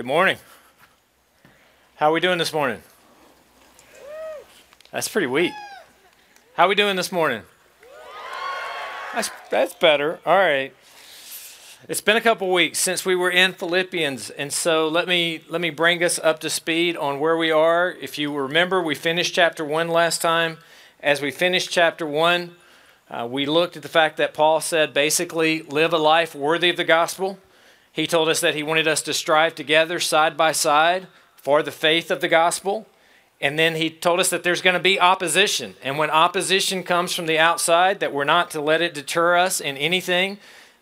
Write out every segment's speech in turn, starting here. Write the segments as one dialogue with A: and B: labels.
A: Good morning. How are we doing this morning? That's pretty weak. How are we doing this morning? That's, that's better. All right. It's been a couple weeks since we were in Philippians, and so let me let me bring us up to speed on where we are. If you remember, we finished chapter one last time. As we finished chapter one, uh, we looked at the fact that Paul said basically live a life worthy of the gospel. He told us that he wanted us to strive together side by side for the faith of the gospel. And then he told us that there's going to be opposition. And when opposition comes from the outside, that we're not to let it deter us in anything,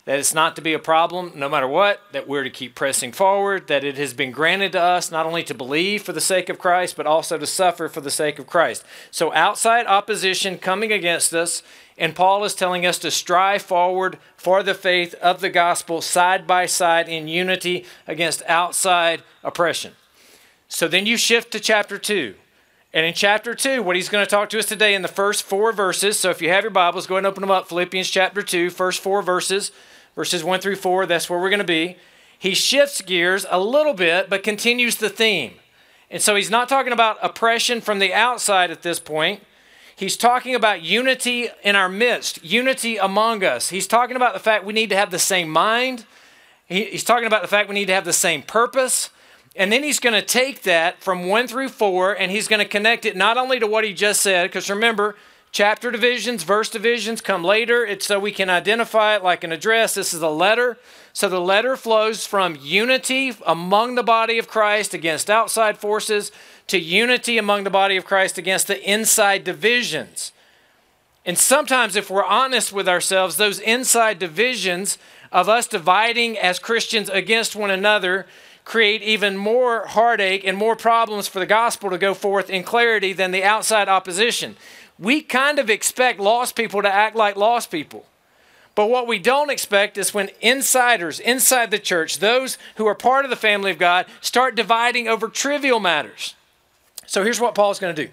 A: that it's not to be a problem no matter what, that we're to keep pressing forward, that it has been granted to us not only to believe for the sake of Christ, but also to suffer for the sake of Christ. So, outside opposition coming against us, and Paul is telling us to strive forward for the faith of the gospel side by side in unity against outside oppression. So then you shift to chapter 2. And in chapter 2, what he's going to talk to us today in the first four verses. So if you have your Bibles, go ahead and open them up. Philippians chapter 2, first four verses, verses 1 through 4. That's where we're going to be. He shifts gears a little bit, but continues the theme. And so he's not talking about oppression from the outside at this point. He's talking about unity in our midst, unity among us. He's talking about the fact we need to have the same mind. He's talking about the fact we need to have the same purpose. And then he's going to take that from 1 through 4 and he's going to connect it not only to what he just said, because remember, chapter divisions, verse divisions come later. It's so we can identify it like an address. This is a letter. So the letter flows from unity among the body of Christ against outside forces to unity among the body of Christ against the inside divisions. And sometimes, if we're honest with ourselves, those inside divisions of us dividing as Christians against one another create even more heartache and more problems for the gospel to go forth in clarity than the outside opposition. We kind of expect lost people to act like lost people. But what we don't expect is when insiders inside the church, those who are part of the family of God, start dividing over trivial matters. So here's what Paul's going to do.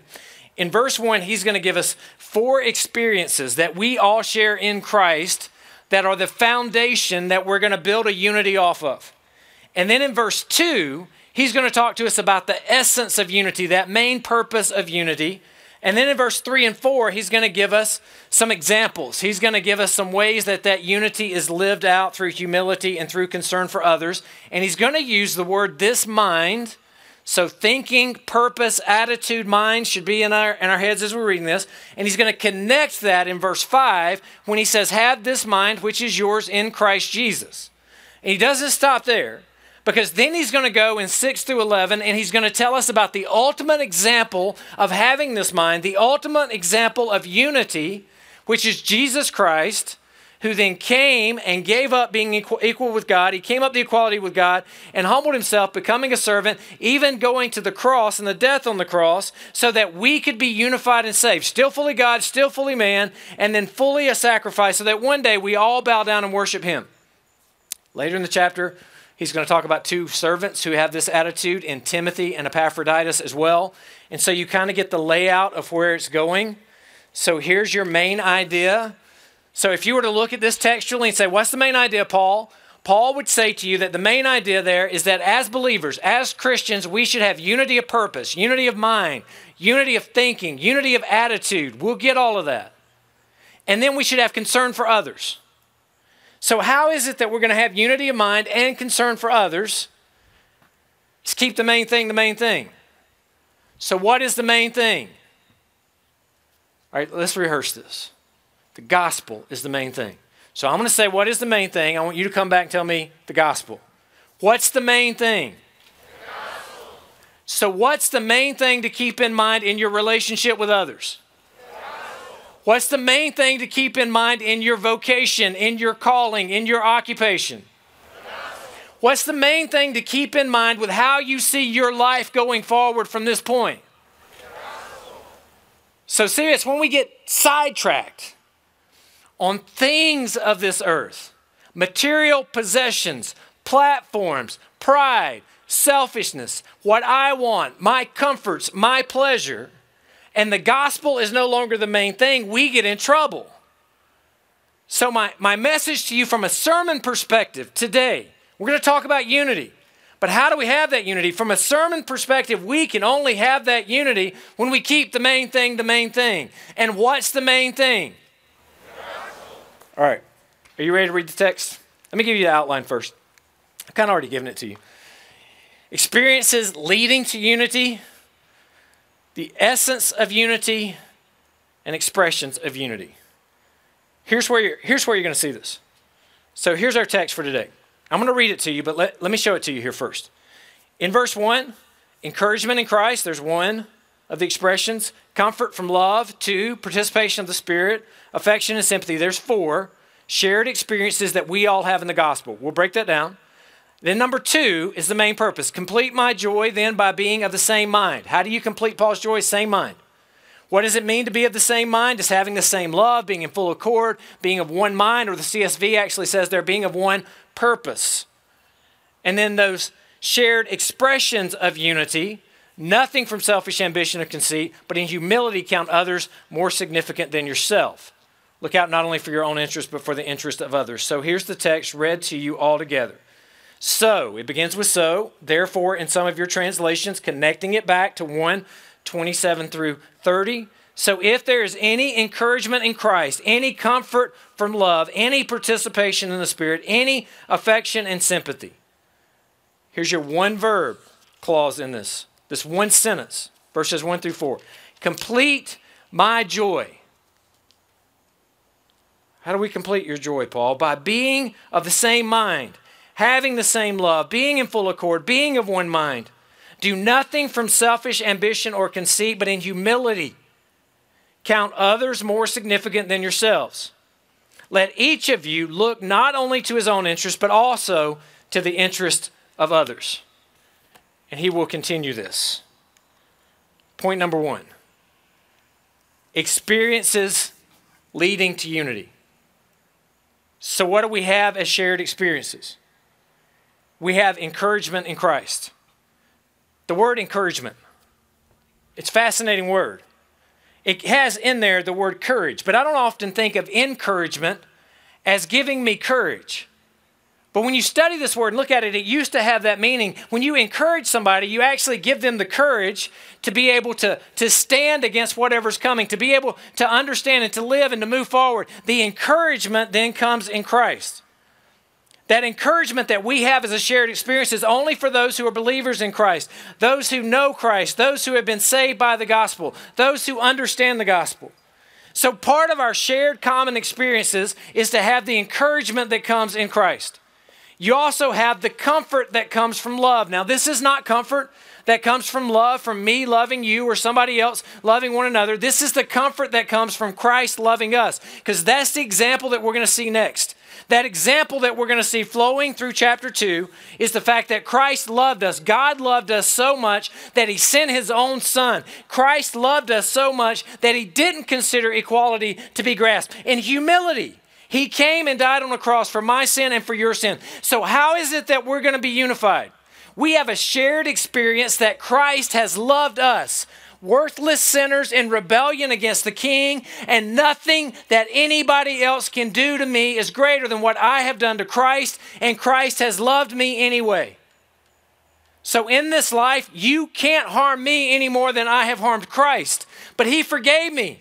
A: In verse 1, he's going to give us four experiences that we all share in Christ that are the foundation that we're going to build a unity off of. And then in verse 2, he's going to talk to us about the essence of unity, that main purpose of unity. And then in verse 3 and 4, he's going to give us some examples. He's going to give us some ways that that unity is lived out through humility and through concern for others. And he's going to use the word this mind. So thinking, purpose, attitude, mind should be in our in our heads as we're reading this. And he's going to connect that in verse 5 when he says, Have this mind which is yours in Christ Jesus. And he doesn't stop there because then he's going to go in 6 through 11 and he's going to tell us about the ultimate example of having this mind, the ultimate example of unity, which is Jesus Christ, who then came and gave up being equal, equal with God. He came up the equality with God and humbled himself, becoming a servant, even going to the cross and the death on the cross, so that we could be unified and saved. Still fully God, still fully man, and then fully a sacrifice, so that one day we all bow down and worship him. Later in the chapter, He's going to talk about two servants who have this attitude in Timothy and Epaphroditus as well. And so you kind of get the layout of where it's going. So here's your main idea. So if you were to look at this textually and say, What's the main idea, Paul? Paul would say to you that the main idea there is that as believers, as Christians, we should have unity of purpose, unity of mind, unity of thinking, unity of attitude. We'll get all of that. And then we should have concern for others. So, how is it that we're going to have unity of mind and concern for others? Just keep the main thing the main thing. So, what is the main thing? All right, let's rehearse this. The gospel is the main thing. So, I'm going to say, What is the main thing? I want you to come back and tell me the gospel. What's the main thing? So, what's the main thing to keep in mind in your relationship with others? What's the main thing to keep in mind in your vocation, in your calling, in your occupation? What's the main thing to keep in mind with how you see your life going forward from this point? So, serious, when we get sidetracked on things of this earth, material possessions, platforms, pride, selfishness, what I want, my comforts, my pleasure, and the gospel is no longer the main thing, we get in trouble. So, my, my message to you from a sermon perspective today, we're going to talk about unity. But how do we have that unity? From a sermon perspective, we can only have that unity when we keep the main thing the main thing. And what's the main thing? All right. Are you ready to read the text? Let me give you the outline first. I've kind of already given it to you. Experiences leading to unity, the essence of unity, and expressions of unity. Here's where you're, here's where you're going to see this. So here's our text for today. I'm going to read it to you, but let, let me show it to you here first. In verse 1, encouragement in Christ, there's one of the expressions. Comfort from love, two, participation of the Spirit, affection and sympathy, there's four. Shared experiences that we all have in the gospel. We'll break that down. Then, number two is the main purpose. Complete my joy then by being of the same mind. How do you complete Paul's joy? Same mind. What does it mean to be of the same mind? Just having the same love, being in full accord, being of one mind, or the CSB actually says they're being of one purpose. And then those shared expressions of unity, nothing from selfish ambition or conceit, but in humility count others more significant than yourself. Look out not only for your own interest, but for the interest of others. So here's the text read to you all together. So, it begins with so, therefore, in some of your translations, connecting it back to 1 27 through 30. So, if there is any encouragement in Christ, any comfort from love, any participation in the Spirit, any affection and sympathy, here's your one verb clause in this, this one sentence, verses 1 through 4. Complete my joy how do we complete your joy, Paul? By being of the same mind, having the same love, being in full accord, being of one mind. Do nothing from selfish ambition or conceit, but in humility. Count others more significant than yourselves. Let each of you look not only to his own interest, but also to the interest of others. And he will continue this. Point number one experiences leading to unity. So, what do we have as shared experiences? We have encouragement in Christ. The word encouragement, it's a fascinating word. It has in there the word courage, but I don't often think of encouragement as giving me courage. But when you study this word and look at it, it used to have that meaning. When you encourage somebody, you actually give them the courage to be able to, to stand against whatever's coming, to be able to understand and to live and to move forward. The encouragement then comes in Christ. That encouragement that we have as a shared experience is only for those who are believers in Christ, those who know Christ, those who have been saved by the gospel, those who understand the gospel. So, part of our shared common experiences is to have the encouragement that comes in Christ. You also have the comfort that comes from love. Now, this is not comfort that comes from love, from me loving you or somebody else loving one another. This is the comfort that comes from Christ loving us, because that's the example that we're going to see next. That example that we're going to see flowing through chapter 2 is the fact that Christ loved us. God loved us so much that he sent his own son. Christ loved us so much that he didn't consider equality to be grasped. In humility, he came and died on the cross for my sin and for your sin. So, how is it that we're going to be unified? We have a shared experience that Christ has loved us, worthless sinners in rebellion against the King, and nothing that anybody else can do to me is greater than what I have done to Christ, and Christ has loved me anyway. So, in this life, you can't harm me any more than I have harmed Christ, but He forgave me.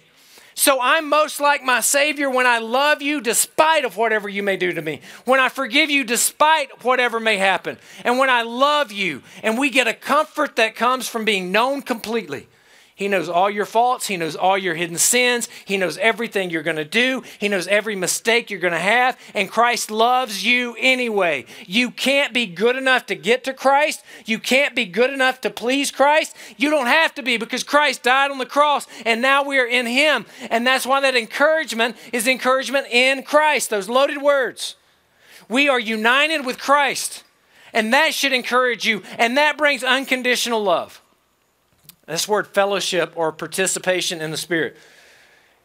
A: So I'm most like my Savior when I love you despite of whatever you may do to me. When I forgive you despite whatever may happen. And when I love you and we get a comfort that comes from being known completely. He knows all your faults. He knows all your hidden sins. He knows everything you're going to do. He knows every mistake you're going to have. And Christ loves you anyway. You can't be good enough to get to Christ. You can't be good enough to please Christ. You don't have to be because Christ died on the cross and now we are in Him. And that's why that encouragement is encouragement in Christ. Those loaded words. We are united with Christ. And that should encourage you. And that brings unconditional love. This word fellowship or participation in the Spirit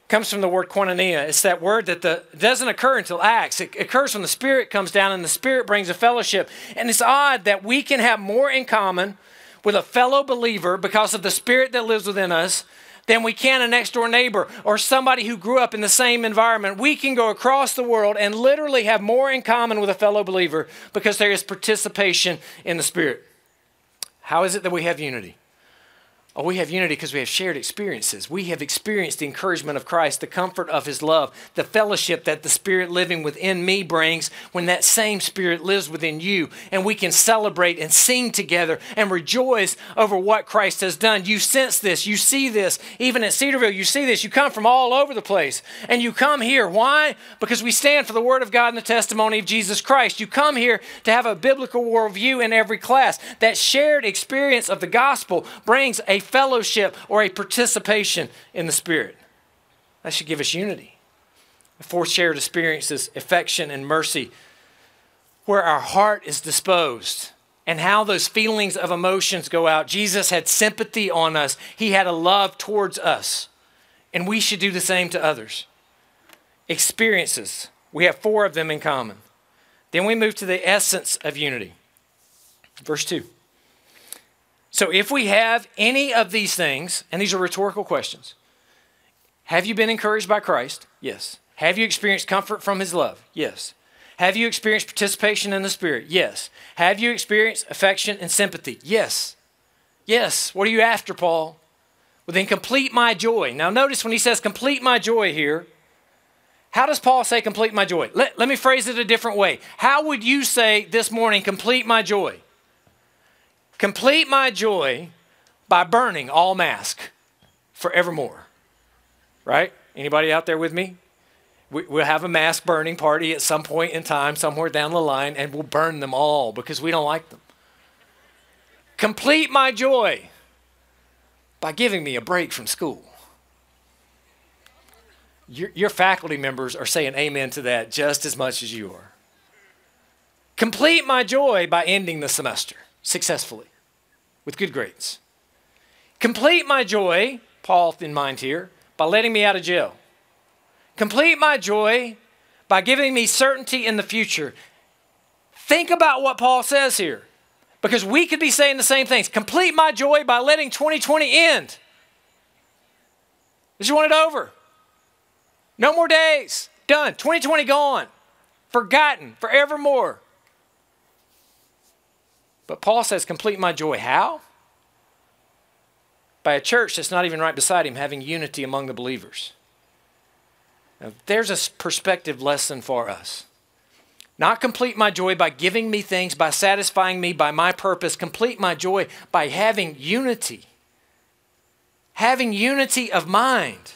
A: comes from the word koinonia. It's that word that the, doesn't occur until Acts. It occurs when the Spirit comes down and the Spirit brings a fellowship. And it's odd that we can have more in common with a fellow believer because of the Spirit that lives within us than we can a next door neighbor or somebody who grew up in the same environment. We can go across the world and literally have more in common with a fellow believer because there is participation in the Spirit. How is it that we have unity? Oh, we have unity because we have shared experiences. We have experienced the encouragement of Christ, the comfort of His love, the fellowship that the Spirit living within me brings when that same Spirit lives within you. And we can celebrate and sing together and rejoice over what Christ has done. You sense this, you see this. Even at Cedarville, you see this. You come from all over the place. And you come here. Why? Because we stand for the Word of God and the testimony of Jesus Christ. You come here to have a biblical worldview in every class. That shared experience of the gospel brings a fellowship or a participation in the Spirit. That should give us unity. The fourth shared experiences, affection and mercy, where our heart is disposed and how those feelings of emotions go out. Jesus had sympathy on us, He had a love towards us, and we should do the same to others. Experiences, we have four of them in common. Then we move to the essence of unity. Verse 2. So if we have any of these things, and these are rhetorical questions have you been encouraged by Christ? Yes. Have you experienced comfort from his love? Yes. Have you experienced participation in the Spirit? Yes. Have you experienced affection and sympathy? Yes. Yes. What are you after, Paul? Well, then complete my joy. Now, notice when he says complete my joy here, how does Paul say complete my joy? Let, let me phrase it a different way. How would you say this morning, complete my joy? Complete my joy by burning all mask forevermore. Right? Anybody out there with me? We, will have a mask burning party at some point in time, somewhere down the line, and we'll burn them all because we don't like them. Complete my joy by giving me a break from school. Your, your faculty members are saying amen to that just as much as you are. Complete my joy by ending the semester successfully with good grades. Complete my joy, Paul in mind here, by letting me out of jail. Complete my joy by giving me certainty in the future. Think about what Paul says here, because we could be saying the same things. Complete my joy by letting 2020 end. Just want it over. No more days. Done. 2020 gone. Forgotten forevermore. But Paul says, complete my joy. How? By a church that's not even right beside him, having unity among the believers. Now, there's a perspective lesson for us. Not complete my joy by giving me things, by satisfying me, by my purpose. Complete my joy by having unity. Having unity of mind.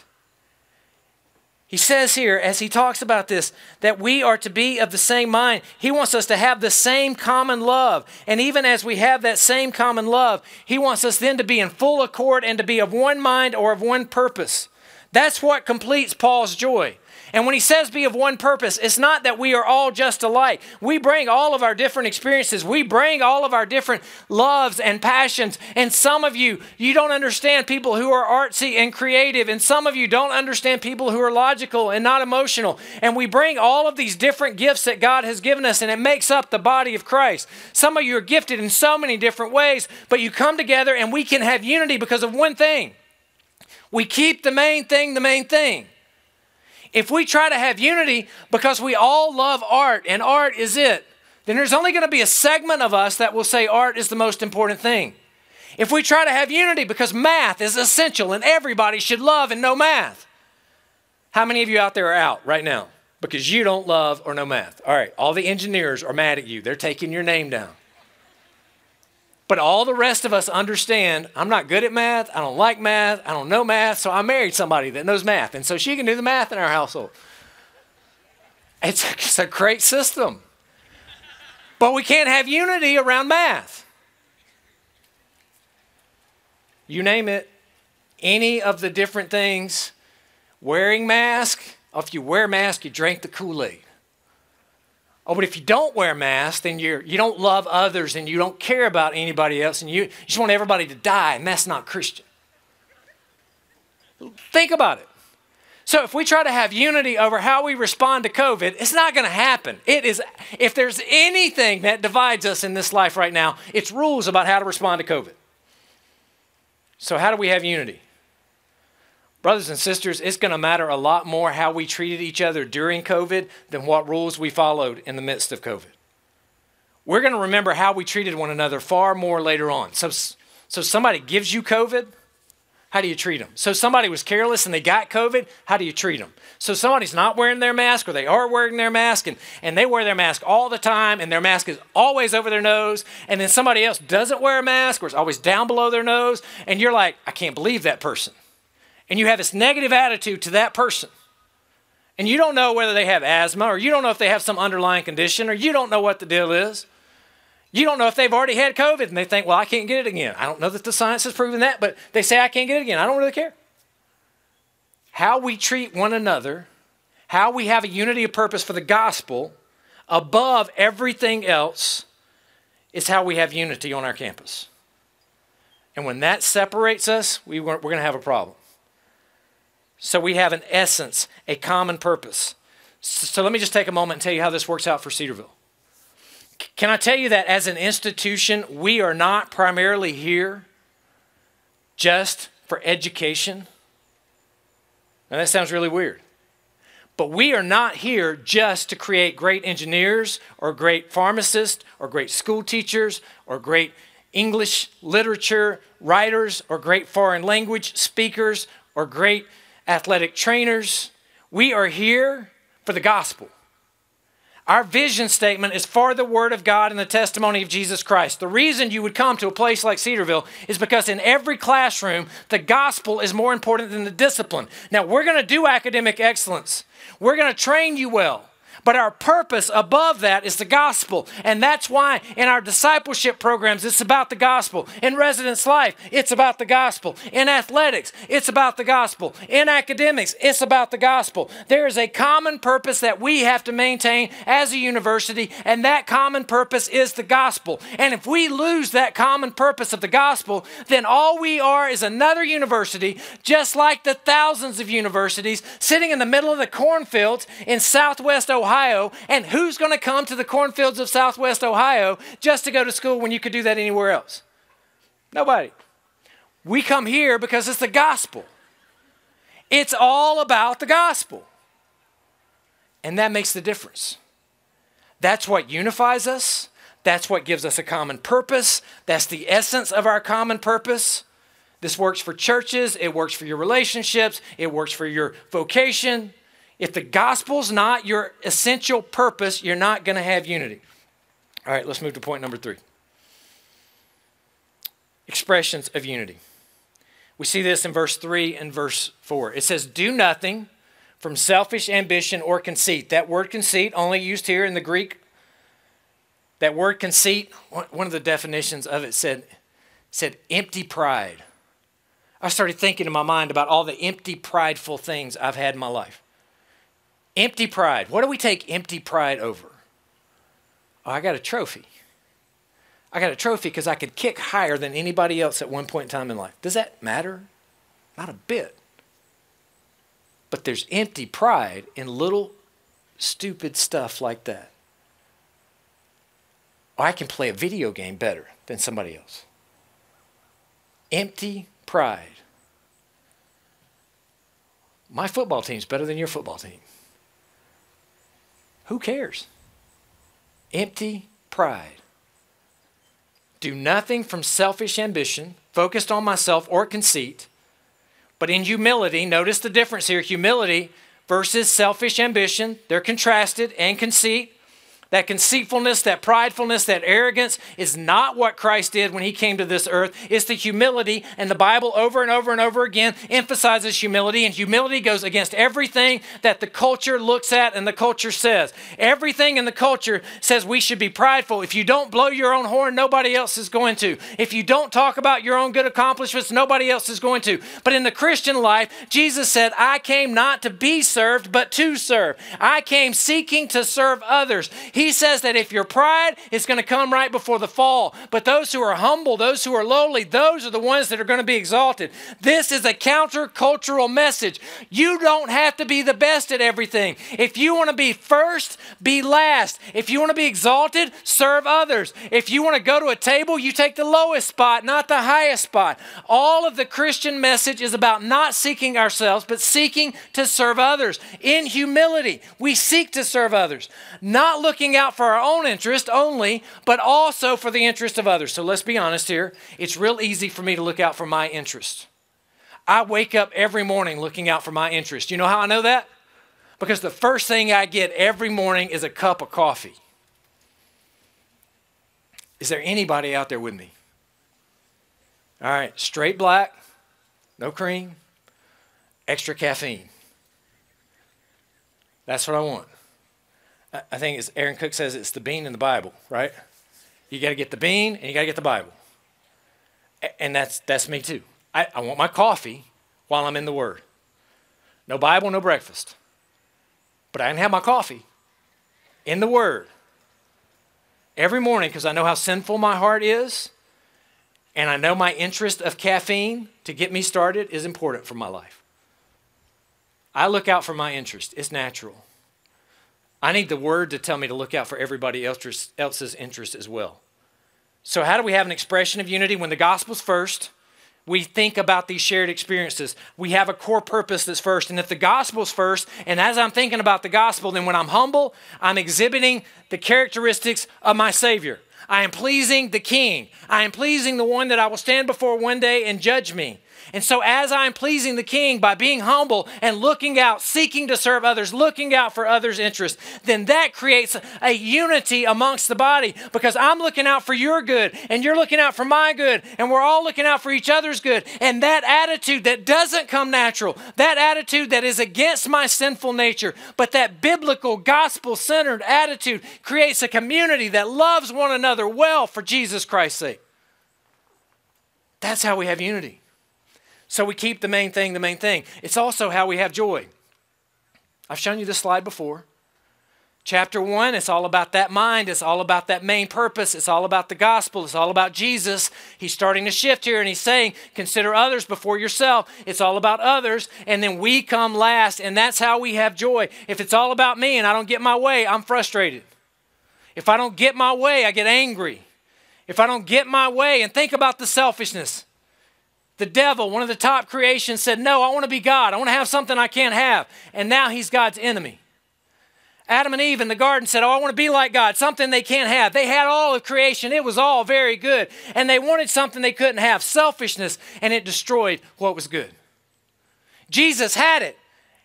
A: He says here, as he talks about this, that we are to be of the same mind. He wants us to have the same common love. And even as we have that same common love, he wants us then to be in full accord and to be of one mind or of one purpose. That's what completes Paul's joy. And when he says be of one purpose, it's not that we are all just alike. We bring all of our different experiences, we bring all of our different loves and passions. And some of you, you don't understand people who are artsy and creative, and some of you don't understand people who are logical and not emotional. And we bring all of these different gifts that God has given us, and it makes up the body of Christ. Some of you are gifted in so many different ways, but you come together and we can have unity because of one thing. We keep the main thing the main thing. If we try to have unity because we all love art and art is it, then there's only going to be a segment of us that will say art is the most important thing. If we try to have unity because math is essential and everybody should love and know math, how many of you out there are out right now because you don't love or know math? All right, all the engineers are mad at you. They're taking your name down. But all the rest of us understand I'm not good at math. I don't like math. I don't know math. So I married somebody that knows math. And so she can do the math in our household. It's, it's a great system. But we can't have unity around math. You name it, any of the different things, wearing mask, if you wear mask, you drink the Kool-Aid. Oh, but if you don't wear a mask, then you're, you don't love others and you don't care about anybody else and you, you just want everybody to die, and that's not Christian. Think about it. So if we try to have unity over how we respond to COVID, it's not going to happen. It is if there's anything that divides us in this life right now, it's rules about how to respond to COVID. So how do we have unity? Brothers and sisters, it's going to matter a lot more how we treated each other during COVID than what rules we followed in the midst of COVID. We're going to remember how we treated one another far more later on. So, so somebody gives you COVID, how do you treat them? So somebody was careless and they got COVID, how do you treat them? So somebody's not wearing their mask or they are wearing their mask and, and they wear their mask all the time and their mask is always over their nose and then somebody else doesn't wear a mask or is always down below their nose and you're like, I can't believe that person and you have this negative attitude to that person, and you don't know whether they have asthma, or you don't know if they have some underlying condition, or you don't know what the deal is. You don't know if they've already had COVID and they think, well, I can't get it again. I don't know that the science has proven that, but they say I can't get it again. I don't really care. How we treat one another, how we have a unity of purpose for the gospel above everything else is how we have unity on our campus. And when that separates us, we, we're going to have a problem. So we have an essence, a common purpose. So let me just take a moment and tell you how this works out for Cedarville. Can I tell you that as an institution, we are not primarily here just for education? Now that sounds really weird. But we are not here just to create great engineers or great pharmacists or great school teachers or great English literature writers or great foreign language speakers or great athletic trainers. We are here for the gospel. Our vision statement is for the Word of God and the testimony of Jesus Christ. The reason you would come to a place like Cedarville is because in every classroom, the gospel is more important than the discipline. Now, we're going to do academic excellence, we're going to train you well. But our purpose above that is the gospel. And that's why in our discipleship programs, it's about the gospel. In residence life, it's about the gospel. In athletics, it's about the gospel. In academics, it's about the gospel. There is a common purpose that we have to maintain as a university, and that common purpose is the gospel. And if we lose that common purpose of the gospel, then all we are is another university, just like the thousands of universities sitting in the middle of the cornfields in southwest Ohio Ohio, and who's going to come to the cornfields of Southwest Ohio just to go to school when you could do that anywhere else? Nobody. We come here because it's the gospel. It's all about the gospel. And that makes the difference. That's what unifies us. That's what gives us a common purpose. That's the essence of our common purpose. This works for churches, it works for your relationships, it works for your vocation. If the gospel's not your essential purpose, you're not going to have unity. All right, let's move to point number three expressions of unity. We see this in verse 3 and verse 4. It says, Do nothing from selfish ambition or conceit. That word conceit, only used here in the Greek. That word conceit, one of the definitions of it said, said empty pride. I started thinking in my mind about all the empty, prideful things I've had in my life. Empty pride. What do we take empty pride over? Oh, I got a trophy. I got a trophy because I could kick higher than anybody else at one point in time in life. Does that matter? Not a bit. But there's empty pride in little stupid stuff like that. I can play a video game better than somebody else. Empty pride. My football team's better than your football team. Who cares? Empty pride. Do nothing from selfish ambition, focused on myself or conceit, but in humility. Notice the difference here humility versus selfish ambition. They're contrasted, and conceit. That conceitfulness, that pridefulness, that arrogance is not what Christ did when he came to this earth. It's the humility, and the Bible over and over and over again emphasizes humility, and humility goes against everything that the culture looks at and the culture says. Everything in the culture says we should be prideful. If you don't blow your own horn, nobody else is going to. If you don't talk about your own good accomplishments, nobody else is going to. But in the Christian life, Jesus said, I came not to be served, but to serve. I came seeking to serve others. He says that if your pride is going to come right before the fall, but those who are humble, those who are lowly, those are the ones that are going to be exalted. This is a countercultural message. You don't have to be the best at everything. If you want to be first, be last. If you want to be exalted, serve others. If you want to go to a table, you take the lowest spot, not the highest spot. All of the Christian message is about not seeking ourselves, but seeking to serve others. In humility, we seek to serve others, not looking out for our own interest only, but also for the interest of others. So let's be honest here. It's real easy for me to look out for my interest. I wake up every morning looking out for my interest. You know how I know that? Because the first thing I get every morning is a cup of coffee. Is there anybody out there with me? All right, straight black, no cream, extra caffeine. That's what I want. I think as Aaron Cook says, it's the bean and the Bible, right? You got to get the bean and you got to get the Bible. And that's, that's me too. I, I want my coffee while I'm in the Word. No Bible, no breakfast. But I can have my coffee in the Word every morning because I know how sinful my heart is. And I know my interest of caffeine to get me started is important for my life. I look out for my interest, it's natural. I need the word to tell me to look out for everybody else's interest as well. So, how do we have an expression of unity? When the gospel's first, we think about these shared experiences. We have a core purpose that's first. And if the gospel's first, and as I'm thinking about the gospel, then when I'm humble, I'm exhibiting the characteristics of my Savior. I am pleasing the King. I am pleasing the one that I will stand before one day and judge me. And so, as I'm pleasing the King by being humble and looking out, seeking to serve others, looking out for others' interests, then that creates a unity amongst the body because I'm looking out for your good and you're looking out for my good and we're all looking out for each other's good. And that attitude that doesn't come natural, that attitude that is against my sinful nature, but that biblical, gospel centered attitude creates a community that loves one another well for Jesus Christ's sake. That's how we have unity. So we keep the main thing the main thing. It's also how we have joy. I've shown you this slide before. Chapter one, it's all about that mind. It's all about that main purpose. It's all about the gospel. It's all about Jesus. He's starting to shift here and he's saying, consider others before yourself. It's all about others. And then we come last. And that's how we have joy. If it's all about me and I don't get my way, I'm frustrated. If I don't get my way, I get angry. If I don't get my way, and think about the selfishness. The devil, one of the top creations, said, No, I want to be God. I want to have something I can't have. And now he's God's enemy. Adam and Eve in the garden said, Oh, I want to be like God, something they can't have. They had all of creation, it was all very good. And they wanted something they couldn't have selfishness, and it destroyed what was good. Jesus had it,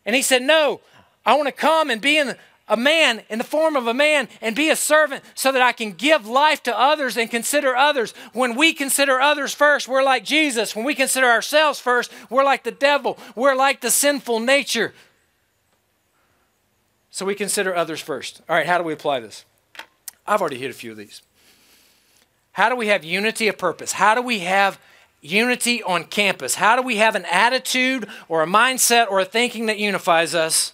A: and he said, No, I want to come and be in a man in the form of a man and be a servant so that I can give life to others and consider others. When we consider others first, we're like Jesus. When we consider ourselves first, we're like the devil. We're like the sinful nature. So we consider others first. All right, how do we apply this? I've already hit a few of these. How do we have unity of purpose? How do we have unity on campus? How do we have an attitude or a mindset or a thinking that unifies us?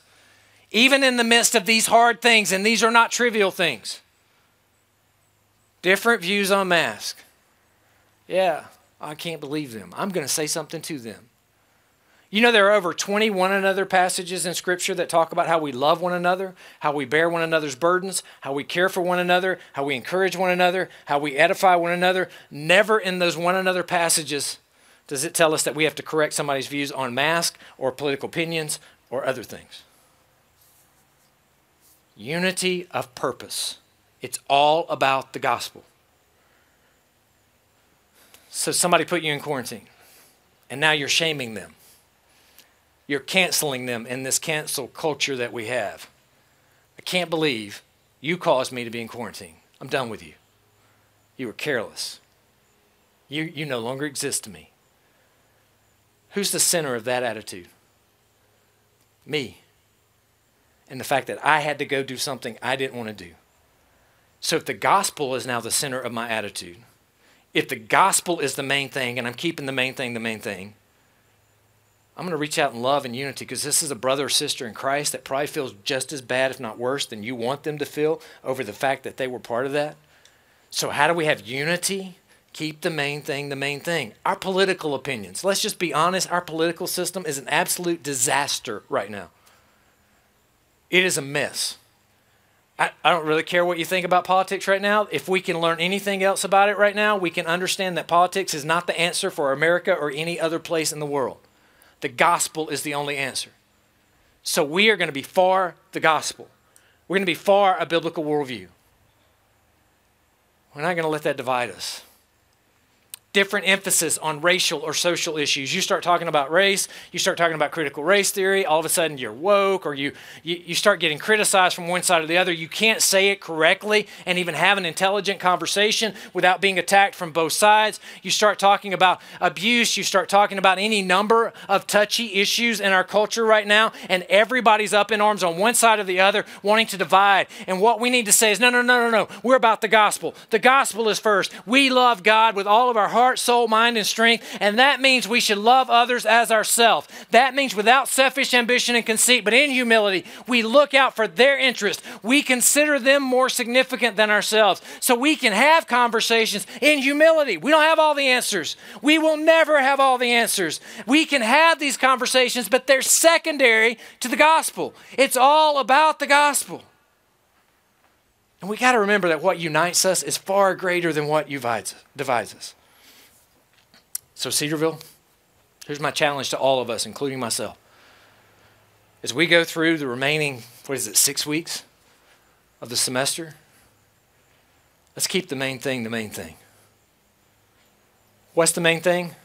A: Even in the midst of these hard things, and these are not trivial things. Different views on mask. Yeah, I can't believe them. I'm going to say something to them. You know, there are over 20 one another passages in Scripture that talk about how we love one another, how we bear one another's burdens, how we care for one another, how we encourage one another, how we edify one another. Never in those one another passages does it tell us that we have to correct somebody's views on mask or political opinions or other things. Unity of purpose. It's all about the gospel. So somebody put you in quarantine, and now you're shaming them. You're canceling them in this cancel culture that we have. I can't believe you caused me to be in quarantine. I'm done with you. You were careless. You, you no longer exist to me. Who's the center of that attitude? Me and the fact that I had to go do something I didn't want to do. So if the gospel is now the center of my attitude, if the gospel is the main thing and I'm keeping the main thing the main thing, I'm going to reach out in love and unity because this is a brother or sister in Christ that probably feels just as bad, if not worse, than you want them to feel over the fact that they were part of that. So, how do we have unity? Keep the main thing the main thing. Our political opinions. Let's just be honest, our political system is an absolute disaster right now. It is a mess. I, I don't really care what you think about politics right now. If we can learn anything else about it right now, we can understand that politics is not the answer for America or any other place in the world. The gospel is the only answer. So we are going to be for the gospel. We're going to be for a biblical worldview. We're not going to let that divide us different emphasis on racial or social issues. You start talking about race, you start talking about critical race theory, all of a sudden you're woke or you, you, you start getting criticized from one side or the other. You can't say it correctly and even have an intelligent conversation without being attacked from both sides. You start talking about abuse, you start talking about any number of touchy issues in our culture right now, and everybody's up in arms on one side or the other wanting to divide. And what we need to say is no, no, no, no, no. We're about the gospel. The gospel is first. We love God with all of our heart heart, soul, mind, and strength. And that means we should love others as ourselves. That means without selfish ambition and conceit, but in humility, we look out for their interest. We consider them more significant than ourselves. So we can have conversations in humility. We don't have all the answers. We will never have all the answers. We can have these conversations, but they're secondary to the gospel. It's all about the gospel. And we got to remember that what unites us is far greater than what divides us. So, Cedarville, here's my challenge to all of us, including myself. As we go through the remaining, what is it, six weeks of the semester, let's keep the main thing the main thing. What's the main thing?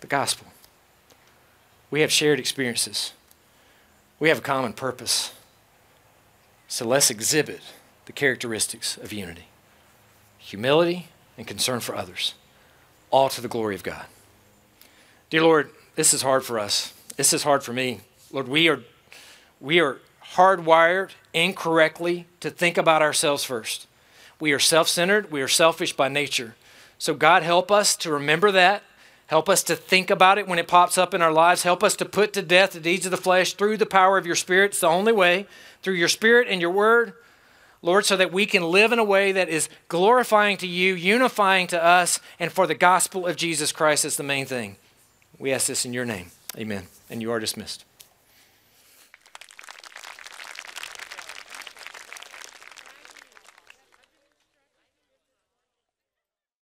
A: The gospel. We have shared experiences, we have a common purpose. So let's exhibit the characteristics of unity humility and concern for others all to the glory of God. Dear Lord, this is hard for us. This is hard for me. Lord, we are, we are hardwired incorrectly to think about ourselves first. We are self centered, we are selfish by nature. So, God, help us to remember that. Help us to think about it when it pops up in our lives. Help us to put to death the deeds of the flesh through the power of your Spirit. It's the only way, through your Spirit and your Word. Lord, so that we can live in a way that is glorifying to you, unifying to us, and for the gospel of Jesus Christ is the main thing. We ask this in your name. Amen. And you are dismissed.